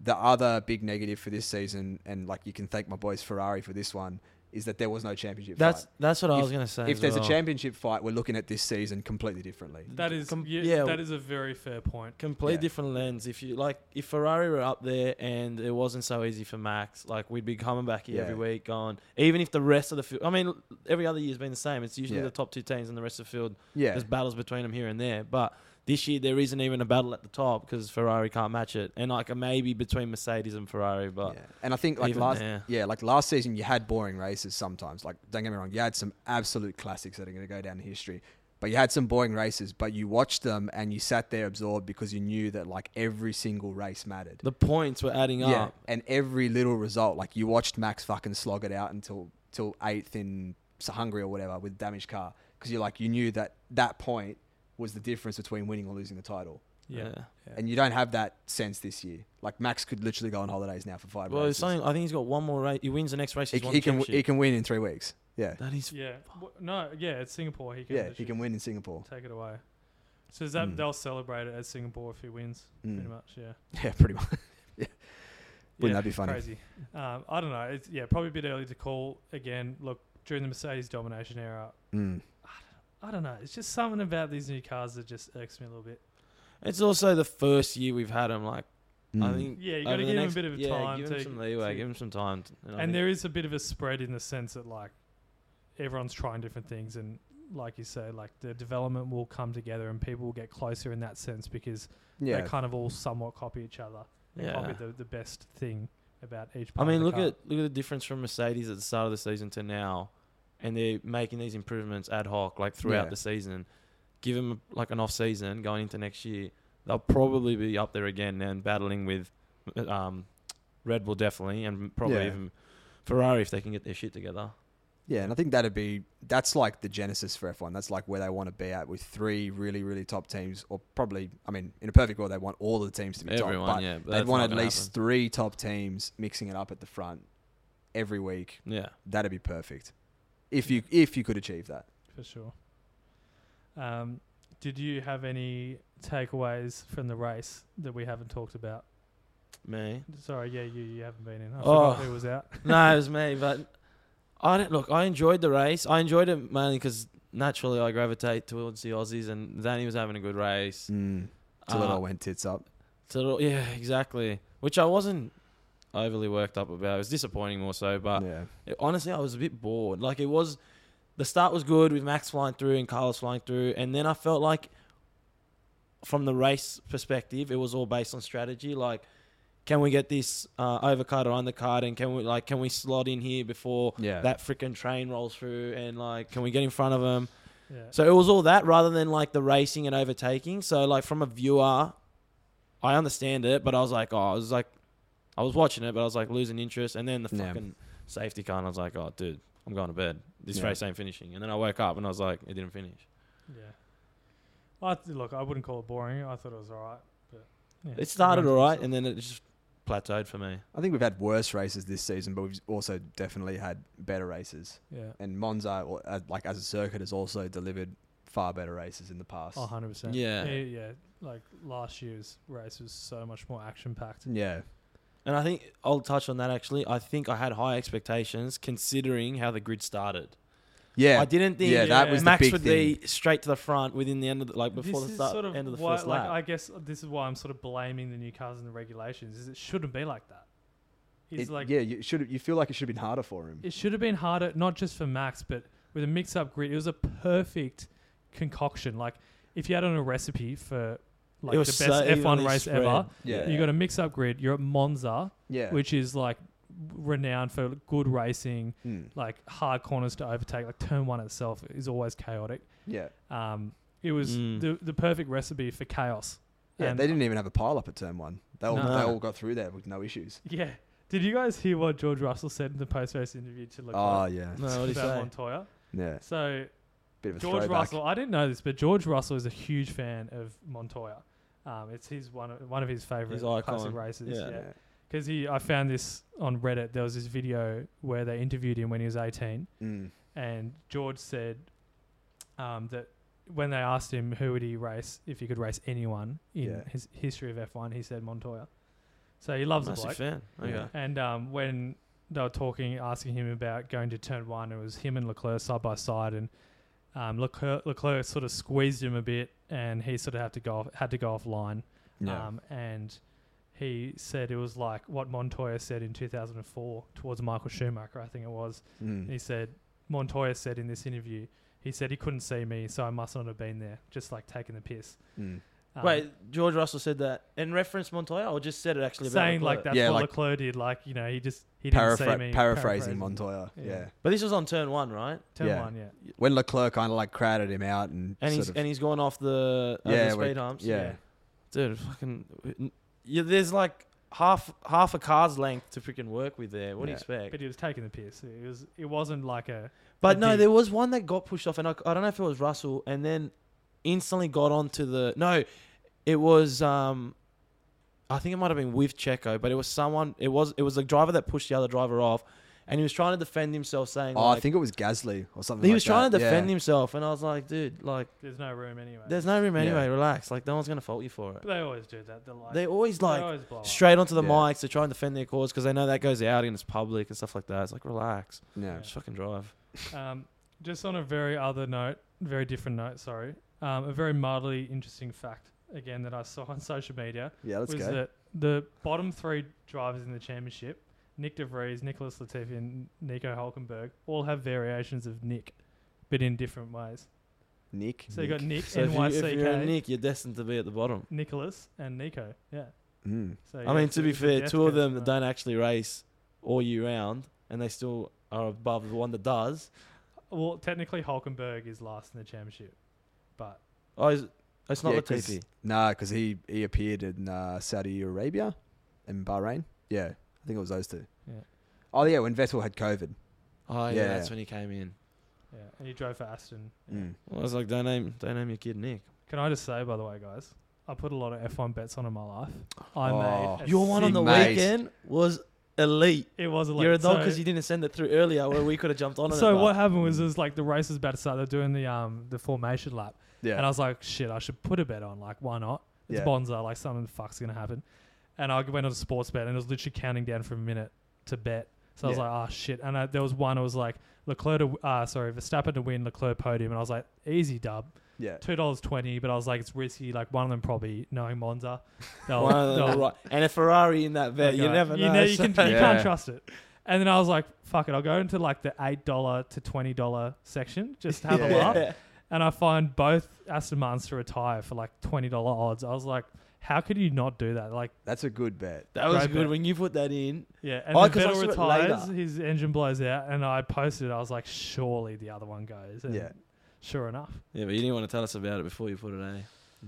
the other big negative for this season, and like you can thank my boys Ferrari for this one, is that there was no championship That's fight. that's what I was gonna say. If as there's a championship fight, we're looking at this season completely differently. That is Com- yeah, yeah. that is a very fair point. complete Yeah. different lens. If you like, if Ferrari were up there and it wasn't so easy for Max, like we'd be coming back here every week, going. Even if the rest of the field, I mean, every other year's been the same. It's usually Yeah. the top two teams and the rest of the field. Yeah, There's battles between them here and there, but this year there isn't even a battle at the top because Ferrari can't match it, and like maybe between Mercedes and Ferrari, but yeah. and I think like last there. yeah, like last season you had boring races sometimes. Like don't get me wrong, you had some absolute classics that are going to go down in history. But you had some boring races, but you watched them and you sat there absorbed because you knew that like every single race mattered. the points were adding Yeah, up. and every little result, like you watched Max fucking slog it out until till eighth in Hungary or whatever with damaged car because you're like you knew that that point was the difference between winning or losing the title, Yeah. Yeah. and you don't have that sense this year. Like Max could literally go on holidays now for five Well, races. something. I think he's got one more race. He wins the next race. He, won he the can he can win in three weeks. Yeah, That is Yeah. W- No, yeah, it's Singapore. He can yeah, he can win in Singapore. take it away. So is that Mm. they'll celebrate it as Singapore if he wins, pretty Mm. much, yeah. Yeah, pretty much. yeah, wouldn't Yeah, that be funny? Crazy. Um, I don't know. It's yeah, probably a bit early to call again. Look, during the Mercedes domination era, Mm. I don't know. It's just something about these new cars that just irks me a little bit. It's also the first year we've had them. Like I Mm. think. Yeah, you over got to the give next- him a bit of yeah, time Give to some leeway. to- give him some time. to- and and think- there is a bit of a spread in the sense that like everyone's trying different things and like you say like the development will come together and people will get closer in that sense because yeah, they kind of all somewhat copy each other and Yeah. copy the, the best thing about each I part mean, of the look car. at look at the difference from Mercedes at the start of the season to now, and they're making these improvements ad hoc, like throughout Yeah. the season. Give them like an off season going into next year, they'll probably be up there again and battling with um, Red Bull definitely, and probably Yeah. even Ferrari if they can get their shit together. Yeah, and I think that'd be that's like the genesis for F1. That's like where they want to be at with three really really top teams, or probably I mean in a perfect world they want all the teams to be Everyone, top, but yeah, but they'd want at least three top teams mixing it up at the front every week. Yeah, That'd be perfect if you if you could achieve that. for sure. Um, did you have any takeaways from the race that we haven't talked about? me. Sorry, yeah, you, you haven't been in. I Oh. forgot who was out. no, it was me, but I don't look. I enjoyed the race. I enjoyed it mainly because naturally I gravitate towards the Aussies, and Danny was having a good race. Mm. Till it Uh, all went tits up. So yeah, exactly. Which I wasn't overly worked up about. It was disappointing more so, but yeah, it- honestly, I was a bit bored. Like it was, the start was good with Max flying through and Carlos flying through, and then I felt like, from the race perspective, it was all based on strategy. Like, can we get this uh, overcut or undercut, and can we like can we slot in here before yeah, that freaking train rolls through, and like can we get in front of them? Yeah. So it was all that rather than like the racing and overtaking. So like from a viewer, I understand it, but I was like, oh, I was like, I was watching it, but I was like losing interest. And then the Yeah. fucking safety car, and I was like, oh, dude, I'm going to bed. This Yeah. race ain't finishing. And then I woke up and I was like, it didn't finish. Yeah. I th- look, I wouldn't call it boring. I thought it was alright, but yeah, It started everyone all thinks right, and then it just plateaued for me. I think we've had worse races this season, but we've also definitely had better races. yeah, And Monza, or, uh, like as a circuit, has also delivered far better races in the past. oh, 100 percent. Yeah. yeah, yeah. Like last year's race was so much more action packed. Yeah, And I think I'll touch on that actually. I think I had high expectations considering how the grid started. yeah, I didn't think yeah. That was Max the big would thing. be straight to the front within the end of the, like before this the start, sort of end of the why, first like. I guess this is why I'm sort of blaming the new cars and the regulations. Is it shouldn't be like that. It's It- like yeah, you should you feel like it should have been harder for him. it should have been harder, not just for Max, but with a mix-up grid. It was a perfect concoction. Like if you had on a recipe for like It the best so F1 race spread. ever, Yeah. you got a mix-up grid. You're at Monza, yeah, which is like renowned for good racing, Mm, like hard corners to overtake. Like turn one itself is always chaotic. yeah, Um, it was Mm. the the perfect recipe for chaos. yeah. And- they didn't even have a pile up at turn one. They all No. they all got through there with no issues. Yeah. Did you guys hear what George Russell said in the post-race interview to Leclerc Oh yeah, No, what did about say? Montoya? yeah. So Bit of a George throwback. Russell, I didn't know this, but George Russell is a huge fan of Montoya. Um, it's his one of, one of his favorite His classic races. Yeah. Yeah, because he, I found this on Reddit. There was this video where they interviewed him when he was 18, Mm. and George said um, that when they asked him who would he race if he could race anyone in Yeah. his history of F1, he said Montoya. So he loves the Massive bloke. fan. Okay. Yeah. And um, when they were talking, asking him about going to turn one, it was him and Leclerc side by side, and um, Leclerc, Leclerc sort of squeezed him a bit, and he sort of had to go off, had to go offline. Yeah. Um, and he said it was like what Montoya said in 2004 towards Michael Schumacher, I think it was. Mm. He said Montoya said in this interview, he said he couldn't see me, so I must not have been there, just like taking the piss. Mm. Um, Wait, George Russell said that in reference Montoya, or just said it actually about saying like Leclerc? that's Yeah, what like- Leclerc did. Like you know, he just he didn't see me. paraphrasing Montoya. Yeah. Yeah. But this was on turn one, right? Turn Yeah. one, yeah. When Leclerc kind of like crowded him out and, And sort he's of, and he's gone off the over Yeah, the we- speed humps. yeah. dude, fucking. Yeah, there's like half half a car's length to freaking work with there. What do you Yeah. expect? But he was taking the piss. It was it wasn't like a But a no, dig. there was one that got pushed off, and I, I don't know if it was Russell, and then instantly got onto the. No, it was. um I think it might have been with Checo, but it was someone. It was it was a driver that pushed the other driver off, and he was trying to defend himself, saying, oh, like, I think it was Gasly or something. he like was trying that. to defend yeah. himself, and I was like, dude, like, there's no room anyway. there's no room anyway. Yeah. Relax, like, no one's gonna fault you for it. But they always do that. They're like They always they like always straight onto the Yeah. mics to try and defend their cause because they know that goes out and it's public and stuff like that. It's like relax, Yeah. just fucking drive. Um, just on a very other note, very different note. Sorry, um, a very mildly interesting fact again that I saw on social media Yeah, let's was go. that the bottom three drivers in the championship, Nyck De Vries, Nicholas Latifi, and Nico Hulkenberg, all have variations of Nick, but in different ways. Nick. So you got Nick, So if, you, if you're a NYCK, Nick, you're destined to be at the bottom. Nicholas, and Nico. Yeah. Mm. So I mean, to be fair, two of them that right? don't actually race all year round, and they still are above the one that does. Well, technically, Hulkenberg is last in the championship, but Oh, is, it's not Yeah, 'cause- Latifi. Nah, because he, he appeared in uh, Saudi Arabia and Bahrain. Yeah, I think it was those two. Yeah. Oh, yeah, when Vettel had COVID. Oh yeah, Yeah. that's when he came in. yeah, and he drove for Aston. Yeah. Mm. I was like, don't name, don't name your kid Nick. Can I just say, by the way, guys, I put a lot of F1 bets on in my life. I Oh. made Your one on the Mate. weekend was elite. It was elite. You're a dog so- because you didn't send it through earlier, where we could have jumped on it. So what happened was, it was like the race was about to start. They're doing the um the formation lap, Yeah. and I was like, shit, I should put a bet on. Like, why not? It's Yeah. Monza. Like, something the fuck's gonna happen. And I went on a sports bet, and it was literally counting down for a minute to bet. So I was Yeah. like, oh shit. And I, there was one. It was like Leclerc to uh sorry Verstappen to win, Leclerc podium, and I was like, easy dub, yeah. two dollars twenty. But I was like, it's risky. Like one of them probably knowing Monza, they'll, One of them they'll- right. And a Ferrari in that bet, you Okay. never You know. know, you, so- can, you Yeah. can't trust it. And then I was like, fuck it, I'll go into like the eight dollar to twenty dollar section, just to have a Yeah. laugh. And I find both Aston Martins to retire for like twenty dollar odds. I was like, how could you not do that? Like, That's a good bet. That was Great good bet. when you put that in. yeah. And Oh, then 'cause I Vettel saw it retires, later. his engine blows out, and I posted. it. I was like, surely the other one goes. And Yeah. Sure enough. Yeah, but you didn't want to tell us about it before you put it, eh?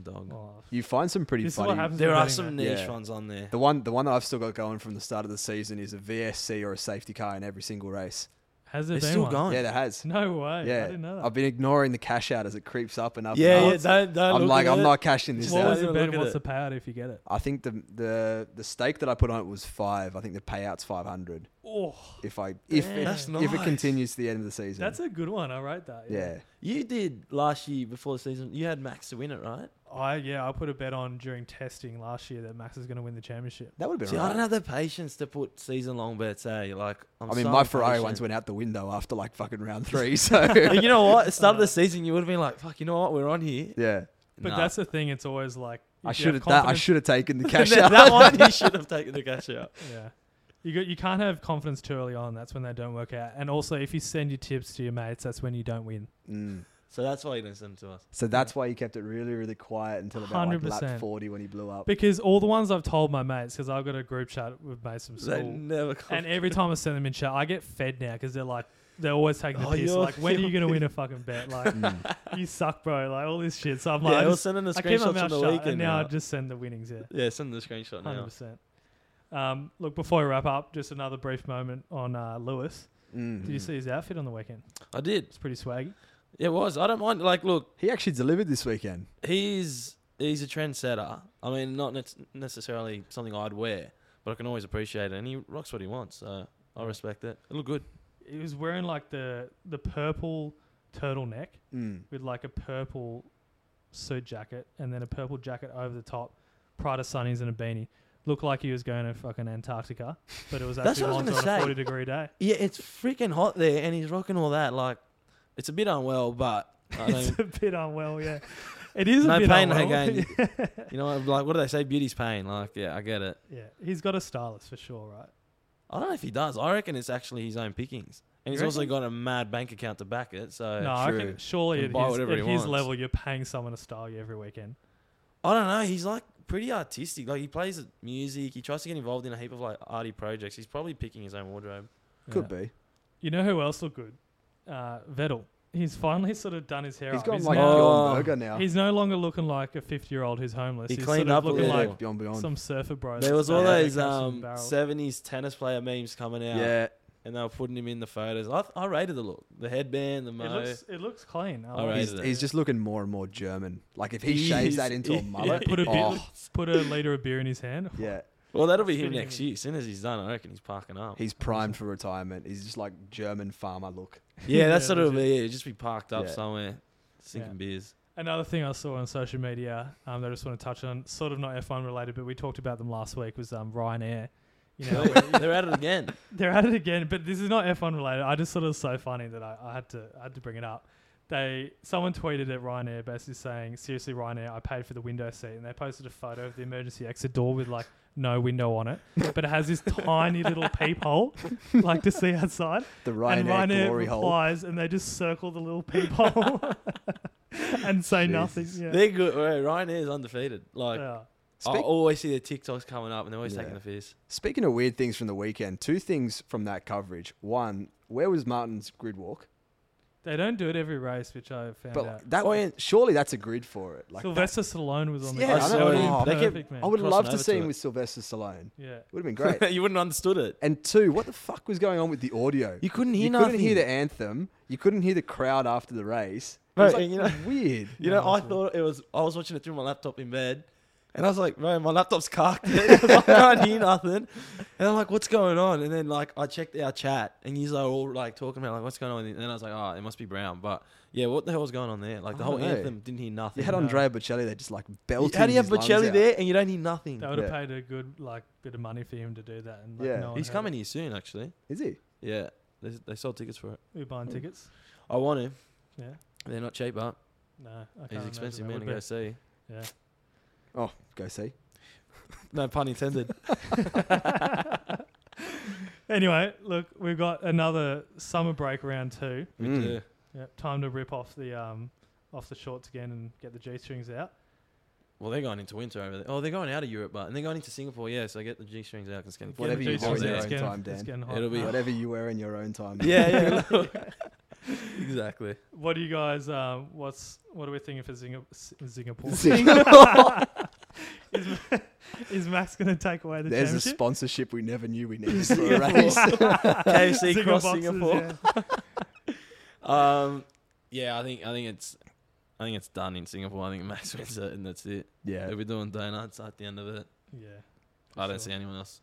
Dog. Oh, You find some pretty this is what funny. happens. There with are betting, some man. niche Yeah. ones on there. The one, the one that I've still got going from the start of the season is a VSC or a safety car in every single race. Has there It's been still one? going. Yeah, there has. No way. I Yeah, didn't know that. I've been ignoring the cash out as it creeps up and up. Yeah, and yeah. Don't, don't I'm like, I'm it. not cashing this what out. was the Don't bet? What's it. the payout if you get it? I think the the the stake that I put on it was five. I think the payout's five hundred. Oh, If I if it, That's if it continues to the end of the season. that's a good one. I rate that. yeah. You did last year before the season. You had Max to win it, right? I yeah, I put a bet on during testing last year that Max is going to win the championship. That would have been See, I don't have the patience to put season long bets. Eh? Like, I'm I mean, so my Ferrari impatient. ones went out the window after like fucking round three. So you know what? At the start of the season, you would have been like, "Fuck, you know what? We're on here." yeah, But Nah. that's the thing. It's always like I should have have that. I should have taken the cash out. that one, you should have taken the cash out. Yeah. You got, you can't have confidence too early on. That's when they don't work out. And also, if you send your tips to your mates, that's when you don't win. Mm. So that's why he didn't send them to us. So that's why you kept it really, really quiet until about like lap 100%. forty when he blew up. Because all the ones I've told my mates, because I've got a group chat with mates from They school, never. Come. and every time I send them in chat, I get fed now because they're like, they're always taking the Oh, piss. you're- Like, when are you going to win a fucking bet? Like, Mm. you suck, bro. Like, all this shit. So I'm like, yeah, I, I was just, sending the I keep my screenshots mouth on the shut, weekend. and now I now. just send the winnings. Yeah. Yeah, send the screenshot Hundred now. percent. Um, look, before we wrap up, just another brief moment on uh, Lewis. Mm. Did you see his outfit on the weekend? I did. It's pretty swaggy. It was. I don't mind. Like, look, He actually delivered this weekend. he's he's a trendsetter. I mean, not nec- necessarily something I'd wear, but I can always appreciate it, and he rocks what he wants. So I respect it. It looked good. He was wearing like the the purple turtleneck Mm. with like a purple suit jacket and then a purple jacket over the top, Prada sunnies and a beanie. Looked like he was going to fucking Antarctica, but it was That's actually what I was Monza on gonna a say. 40 degree day. Yeah, it's freaking hot there, and he's rocking all that. Like, it's a bit unwell, but I It's don't. a bit unwell, yeah. It is a No bit pain, unwell. again. you know, like what do they say? Beauty's pain. Like, yeah, I get it. yeah, he's got a stylist for sure, right? I don't know if he does. I reckon it's actually his own pickings, and he's also got a mad bank account to back it. So no, I reckon surely at his, at his level, you're paying someone to style you every weekend. I don't know. He's like pretty artistic. Like he plays music. He tries to get involved in a heap of like arty projects. He's probably picking his own wardrobe. Could Yeah. be. You know who else looked good? Uh, Vettel. He's finally sort of done his hair He's up. gone like now-. Bjorn now. he's no longer looking like a 50 year old who's homeless. He he's cleaned sort of up a looking bit. yeah, like Bjorn Bjorn. some surfer bro. There was all got those um seventies tennis player memes coming out. yeah, and they were putting him in the photos. I, I rated the look, the headband, the It mo. looks, it looks clean. I All like right. it. he's, it. he's just looking more and more German. Like if he He shaves is- that into a yeah. mullet, Put a bit, oh, put a liter of beer in his hand. yeah, well, that'll be him next year. As soon as he's done, I reckon he's parking up. he's primed for retirement. He's just like German farmer look. yeah, that's Yeah, what it'll legit. be. It'll just be parked up Yeah. somewhere, sinking Yeah. beers. Another thing I saw on social media um, that I just want to touch on, sort of not F1 related, but we talked about them last week, was um, Ryanair. You know, They're at it again. they're at it again, but this is not F1 related. I just thought it was so funny that I, I had to I had to bring it up. They someone tweeted at Ryanair basically saying, "Seriously, Ryanair, I paid for the window seat," and they posted a photo of the emergency exit door with like no window on it, but it has this tiny little peephole, like to see outside. The and Ryanair Ryanair glory hole. replies, and they just circle the little peephole and say nothing. Yeah. They're good. Right, Ryanair is undefeated. Like Yeah. I always see the TikToks coming up, and they're always Yeah. taking the piss. Speaking of weird things from the weekend, two things from that coverage. One, where was Martin's grid walk? They don't do it every race, which I found But out. that way, surely that's a grid for it. Like that- Sylvester Stallone was on the Yeah. I know. would Oh, they kept- perfect, man. I would crossing love to over see to him it. with Sylvester Stallone. yeah. It would have been great. you wouldn't have understood it. and two, what the fuck was going on with the audio? You couldn't hear you nothing. couldn't hear the anthem. You couldn't hear the crowd after the race. It Bro, was like you know- weird. You No, know, I thought it was. I was watching it through my laptop in bed, and I was like, "Bro, my laptop's cocked. I can't hear nothing." And I'm like, "What's going on?" And then like I checked our chat, and you are all like talking about like what's going on. And then I was like, "Oh, it must be Brown." But yeah, what the hell was going on there? Like the whole know. anthem didn't hear nothing. You had No. Andrea Bocelli there just like belting. How do you have Bocelli there and you don't hear nothing? They would have Yeah. paid a good like bit of money for him to do that. And like, Yeah. no one He's heard coming it. here soon, actually. Is he? Yeah, they, they sold tickets for it. We're buying hmm. tickets. I want him. Yeah. They're not cheap, but No, I can't he's imagine expensive they man to would go be. see. Yeah. Oh, go see. No pun intended. Anyway, look, we've got another summer break round two. Mm. Yeah. Yep, time to rip off the um off the shorts again and get the g strings out. Well, they're going into winter over there. Oh, they're going out of Europe, but and they're going into Singapore. Yeah, so get the G strings out. 'cause It's getting Get Whatever the you G-strings want in out, your it's own getting- time, it's Dan. getting hot. It'll be- Whatever you wear in your own time. yeah, yeah. exactly. What do you guys? Um, what's what are we thinking for Zinga- Singapore? Singapore. is, is Max going to take away the There's a championship? sponsorship we never knew we needed for a race. KFC Zinger cross boxes, Singapore. yeah. Um, yeah, I think I think it's I think it's done in Singapore. I think Max wins it, and that's it. yeah. we're doing donuts at the end of it. Yeah. I don't Sure. see anyone else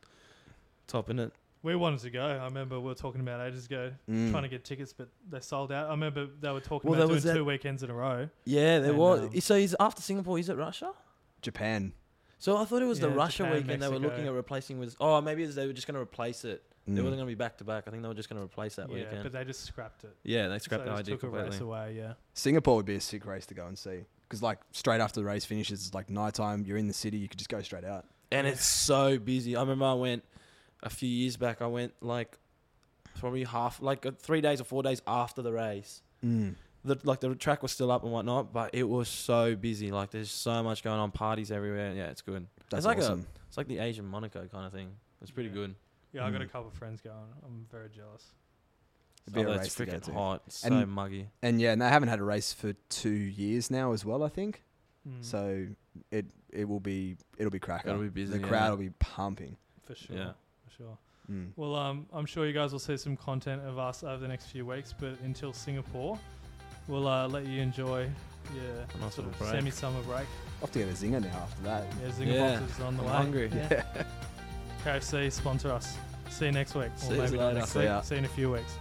topping it. We wanted to go. I remember we were talking about ages ago, Mm. trying to get tickets, but they sold out. I remember they were talking Well, about there doing was that- two weekends in a row. Yeah, there And, was. um, so he's after Singapore. Is it Russia? Japan. So I thought it was the Yeah, Russia Japan, weekend they were Mexico. looking at replacing with. Oh, maybe it's they were just going to replace it. They Mm. wasn't going to be back to back. I think they were just going to replace that weekend. yeah, weekend. but they just scrapped it. yeah, they scrapped so the they idea just took a race away. Yeah. Singapore would be a sick race to go and see. Because, like, straight after the race finishes, it's like nighttime, you're in the city, you could just go straight out. and Yeah. it's so busy. I remember I went a few years back. I went like probably half, like uh, three days or four days after the race. Mm. The, like the track was still up and whatnot, but it was so busy. Like there's so much going on, parties everywhere. Yeah, it's good. That's it's like awesome. a, it's like the Asian Monaco kind of thing. It's pretty Yeah. good. Yeah, I got a Mm. couple of friends going. I'm very jealous. It'd be a race it's to go freaking to. hot. It's so And- muggy. And yeah, and they haven't had a race for two years now as well, I think. Mm, So it it will be it'll be cracking. It'll be busy, The yeah. crowd will be pumping. for sure. Yeah. For sure. Mm. Well, um, I'm sure you guys will see some content of us over the next few weeks, but until Singapore, we'll uh, let you enjoy yeah, A nice sort little of break. semi-summer break. Off to get a zinger now after that. Yeah, Zinger Yeah. Box is on the I'm way. hungry. Yeah. KFC sponsor us. See you next week. See you maybe not later. next See week. ya. See you in a few weeks.